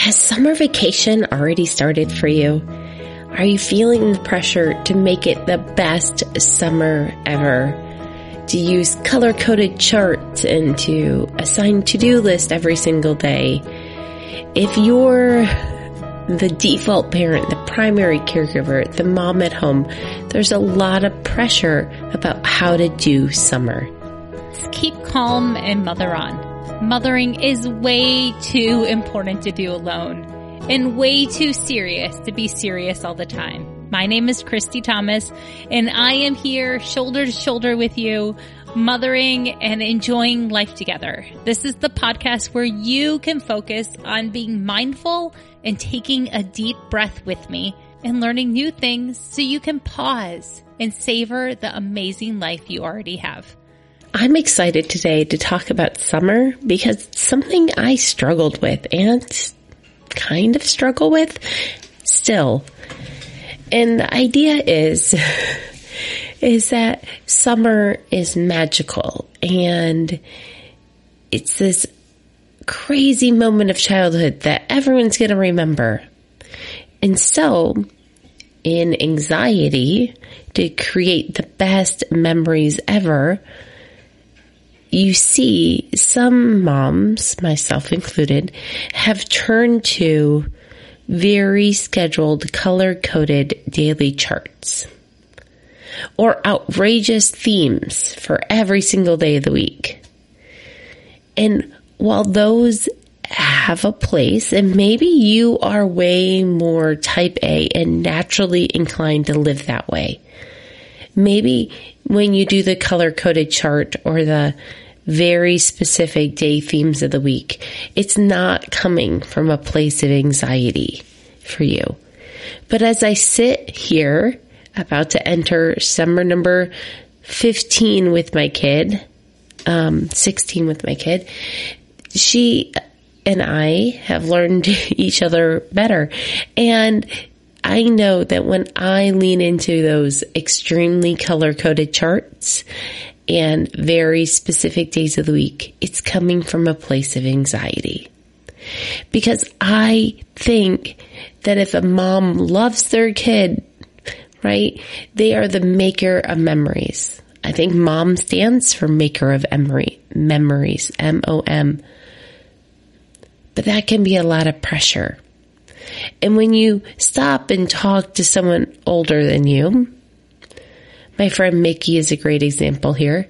Has summer vacation already started for you? Are you feeling the pressure to make it the best summer ever? To use color coded charts and to assign to do list every single day? If you're the default parent, the primary caregiver, the mom at home, there's a lot of pressure about how to do summer. Keep calm and mother on. Mothering is way too important to do alone and way too serious to be serious all the time. My name is Christy Thomas and I am here shoulder to shoulder with you, mothering and enjoying life together. This is the podcast where you can focus on being mindful and taking a deep breath with me and learning new things so you can pause and savor the amazing life you already have. I'm excited today to talk about summer because it's something I struggled with and kind of struggle with still. And the idea is, is that summer is magical and it's this crazy moment of childhood that everyone's going to remember. And so in anxiety to create the best memories ever, you see some moms, myself included, have turned to very scheduled color coded daily charts or outrageous themes for every single day of the week. And while those have a place and maybe you are way more type A and naturally inclined to live that way. Maybe when you do the color coded chart or the very specific day themes of the week, it's not coming from a place of anxiety for you. But as I sit here about to enter summer number 15 with my kid, um, 16 with my kid, she and I have learned each other better. And I know that when I lean into those extremely color coded charts and very specific days of the week, it's coming from a place of anxiety. Because I think that if a mom loves their kid, right, they are the maker of memories. I think mom stands for maker of memory, memories, M-O-M. But that can be a lot of pressure. And when you stop and talk to someone older than you, my friend Mickey is a great example here.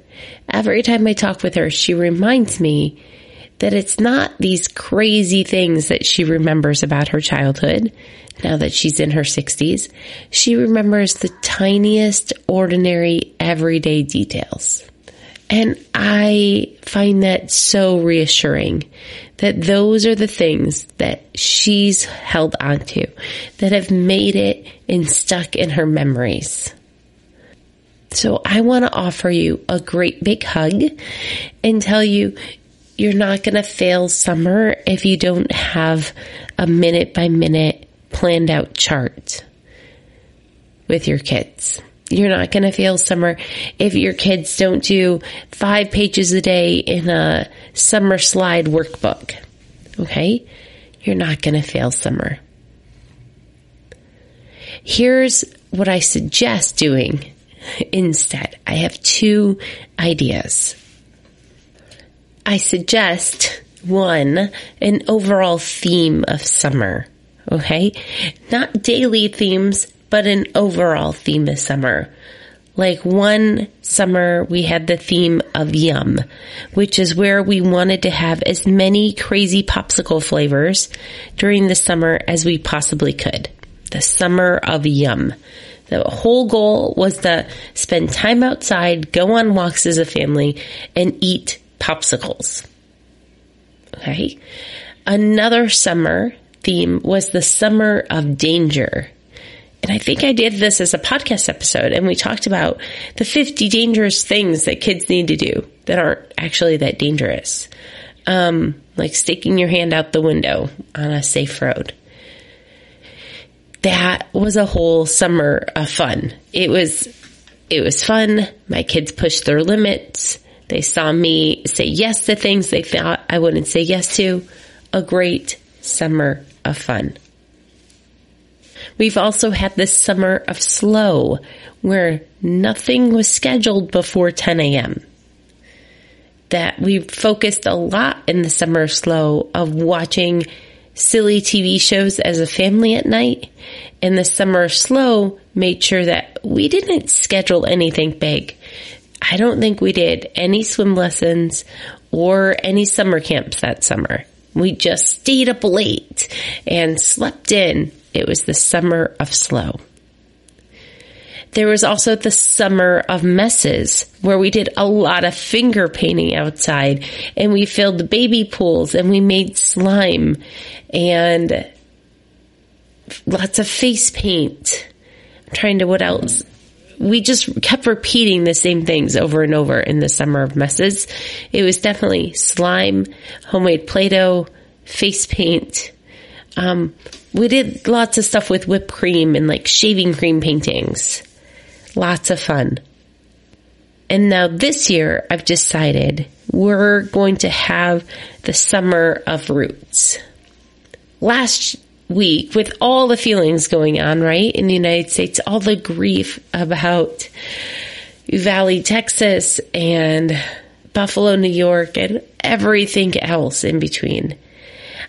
Every time I talk with her, she reminds me that it's not these crazy things that she remembers about her childhood now that she's in her 60s. She remembers the tiniest, ordinary, everyday details. And I find that so reassuring that those are the things that she's held onto that have made it and stuck in her memories. So I want to offer you a great big hug and tell you you're not going to fail summer if you don't have a minute by minute planned out chart with your kids. You're not going to fail summer if your kids don't do five pages a day in a summer slide workbook. Okay? You're not going to fail summer. Here's what I suggest doing instead. I have two ideas. I suggest one, an overall theme of summer. Okay. Not daily themes, but an overall theme of summer. Like one summer, we had the theme of yum, which is where we wanted to have as many crazy popsicle flavors during the summer as we possibly could. The summer of yum. The whole goal was to spend time outside, go on walks as a family, and eat popsicles. Okay. Another summer theme was the summer of danger. And I think I did this as a podcast episode and we talked about the 50 dangerous things that kids need to do that aren't actually that dangerous. Um, like sticking your hand out the window on a safe road. That was a whole summer of fun. It was, it was fun. My kids pushed their limits. They saw me say yes to things they thought I wouldn't say yes to. A great summer of fun. We've also had this summer of slow where nothing was scheduled before 10 a.m. That we focused a lot in the summer of slow of watching silly TV shows as a family at night. And the summer slow made sure that we didn't schedule anything big. I don't think we did any swim lessons or any summer camps that summer. We just stayed up late and slept in. It was the summer of slow. There was also the summer of messes where we did a lot of finger painting outside and we filled the baby pools and we made slime and lots of face paint. I'm trying to what else? we just kept repeating the same things over and over in the summer of messes. It was definitely slime, homemade Play-Doh, face paint. Um, we did lots of stuff with whipped cream and like shaving cream paintings. Lots of fun. And now this year I've decided we're going to have the summer of roots. Last week with all the feelings going on, right? In the United States, all the grief about Uvalde, Texas and Buffalo, New York and everything else in between.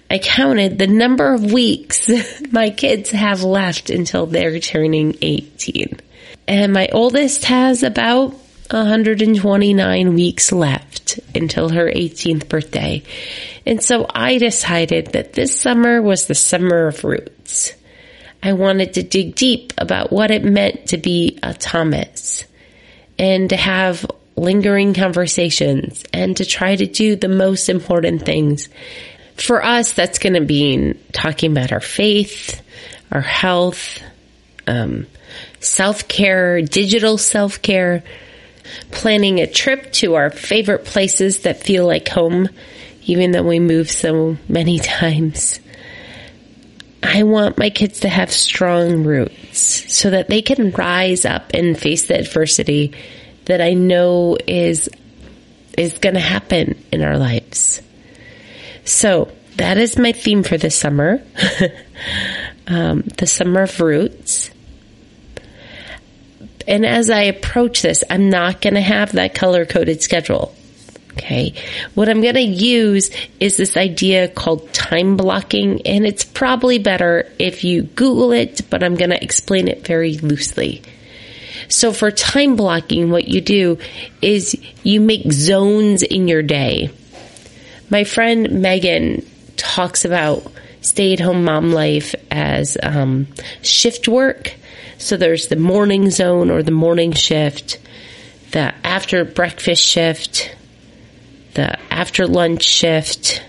I counted the number of weeks my kids have left until they're turning 18. And my oldest has about 129 weeks left until her 18th birthday. And so I decided that this summer was the summer of roots. I wanted to dig deep about what it meant to be a Thomas and to have lingering conversations and to try to do the most important things. For us, that's going to be talking about our faith, our health, um, self care, digital self care, planning a trip to our favorite places that feel like home even though we move so many times. I want my kids to have strong roots so that they can rise up and face the adversity that I know is is going to happen in our lives. So that is my theme for this summer, um, the summer of roots. And as I approach this, I'm not going to have that color coded schedule. Okay. What I'm going to use is this idea called time blocking, and it's probably better if you Google it, but I'm going to explain it very loosely. So for time blocking, what you do is you make zones in your day. My friend Megan talks about stay at home mom life as um, shift work. So there's the morning zone or the morning shift, the after breakfast shift, the after lunch shift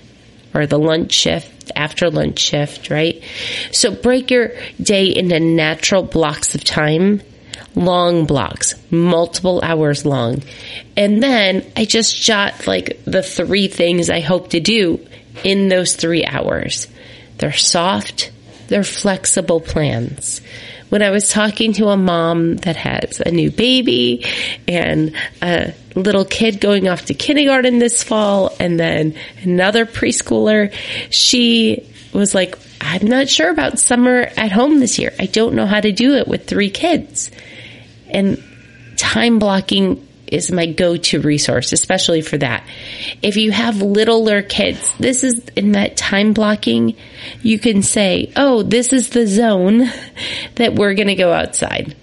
or the lunch shift, after lunch shift, right? So break your day into natural blocks of time, long blocks, multiple hours long. And then I just jot like the three things I hope to do in those three hours. They're soft, they're flexible plans when I was talking to a mom that has a new baby and a little kid going off to kindergarten this fall and then another preschooler, she was like, I'm not sure about summer at home this year. I don't know how to do it with three kids. And time blocking is my go-to resource, especially for that. If you have littler kids, this is in that time blocking, you can say, oh, this is the zone that we're going to go outside.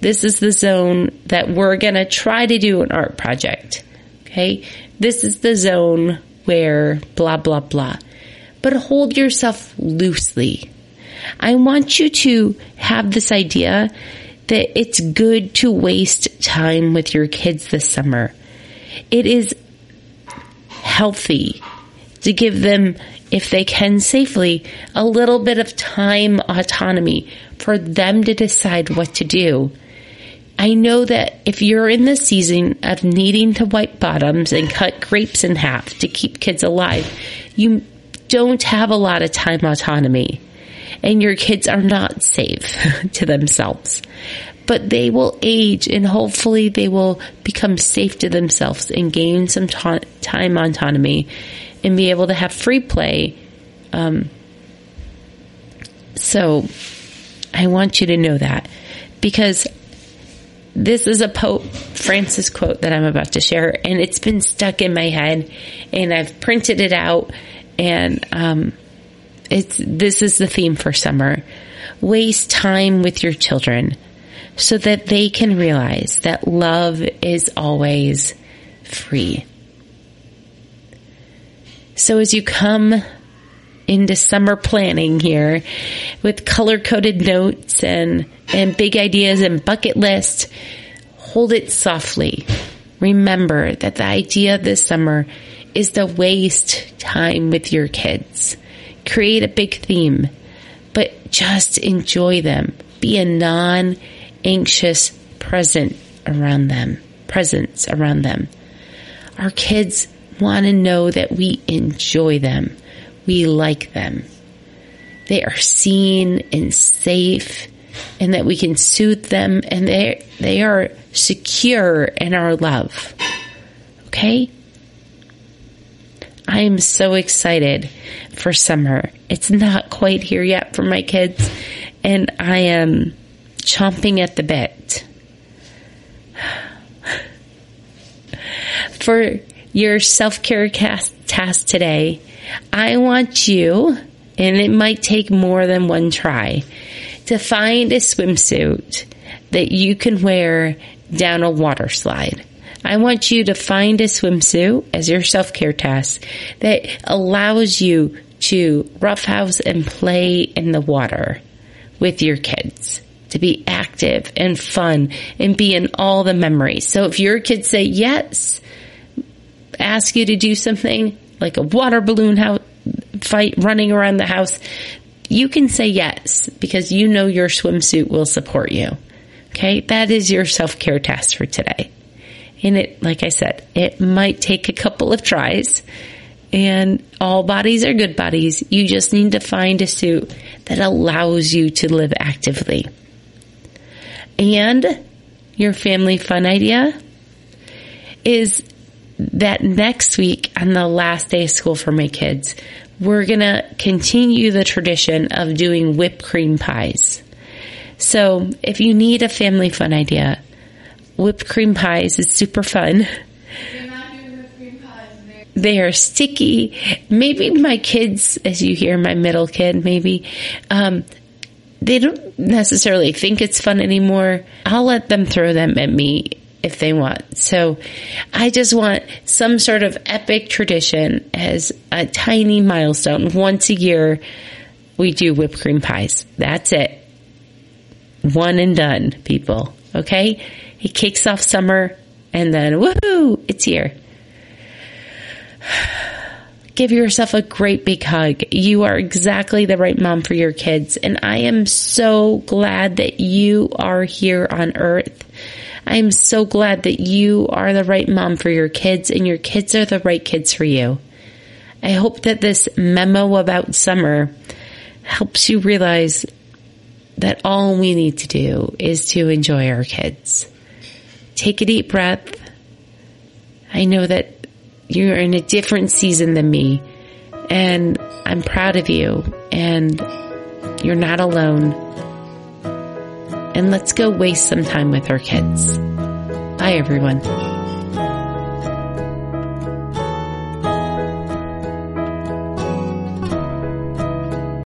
This is the zone that we're going to try to do an art project. Okay. This is the zone where blah, blah, blah. But hold yourself loosely. I want you to have this idea that it's good to waste time with your kids this summer. It is healthy to give them if they can safely, a little bit of time autonomy for them to decide what to do. I know that if you're in the season of needing to wipe bottoms and cut grapes in half to keep kids alive, you don't have a lot of time autonomy and your kids are not safe to themselves. But they will age and hopefully they will become safe to themselves and gain some ta- time autonomy and be able to have free play. Um, so I want you to know that because this is a Pope Francis quote that I'm about to share, and it's been stuck in my head, and I've printed it out, and um, it's this is the theme for summer. Waste time with your children so that they can realize that love is always free. So as you come into summer planning here with color coded notes and, and big ideas and bucket lists, hold it softly. Remember that the idea this summer is to waste time with your kids. Create a big theme, but just enjoy them. Be a non anxious present around them, presence around them. Our kids want to know that we enjoy them. We like them. They are seen and safe and that we can soothe them and they, they are secure in our love. Okay? I am so excited for summer. It's not quite here yet for my kids and I am chomping at the bit. For your self care task today, I want you, and it might take more than one try, to find a swimsuit that you can wear down a water slide. I want you to find a swimsuit as your self care task that allows you to roughhouse and play in the water with your kids to be active and fun and be in all the memories. So if your kids say yes, ask you to do something like a water balloon house, fight running around the house, you can say yes because you know your swimsuit will support you. Okay. That is your self care task for today. And it, like I said, it might take a couple of tries and all bodies are good bodies. You just need to find a suit that allows you to live actively. And your family fun idea is that next week on the last day of school for my kids, we're going to continue the tradition of doing whipped cream pies. So if you need a family fun idea, whipped cream pies is super fun. They are sticky. Maybe my kids, as you hear, my middle kid, maybe, um, they don't necessarily think it's fun anymore. I'll let them throw them at me if they want. So I just want some sort of epic tradition as a tiny milestone. Once a year, we do whipped cream pies. That's it. One and done, people. Okay? It kicks off summer and then woohoo, it's here. Give yourself a great big hug. You are exactly the right mom for your kids. And I am so glad that you are here on earth. I'm so glad that you are the right mom for your kids and your kids are the right kids for you. I hope that this memo about summer helps you realize that all we need to do is to enjoy our kids. Take a deep breath. I know that you're in a different season than me. And I'm proud of you. And you're not alone. And let's go waste some time with our kids. Bye, everyone.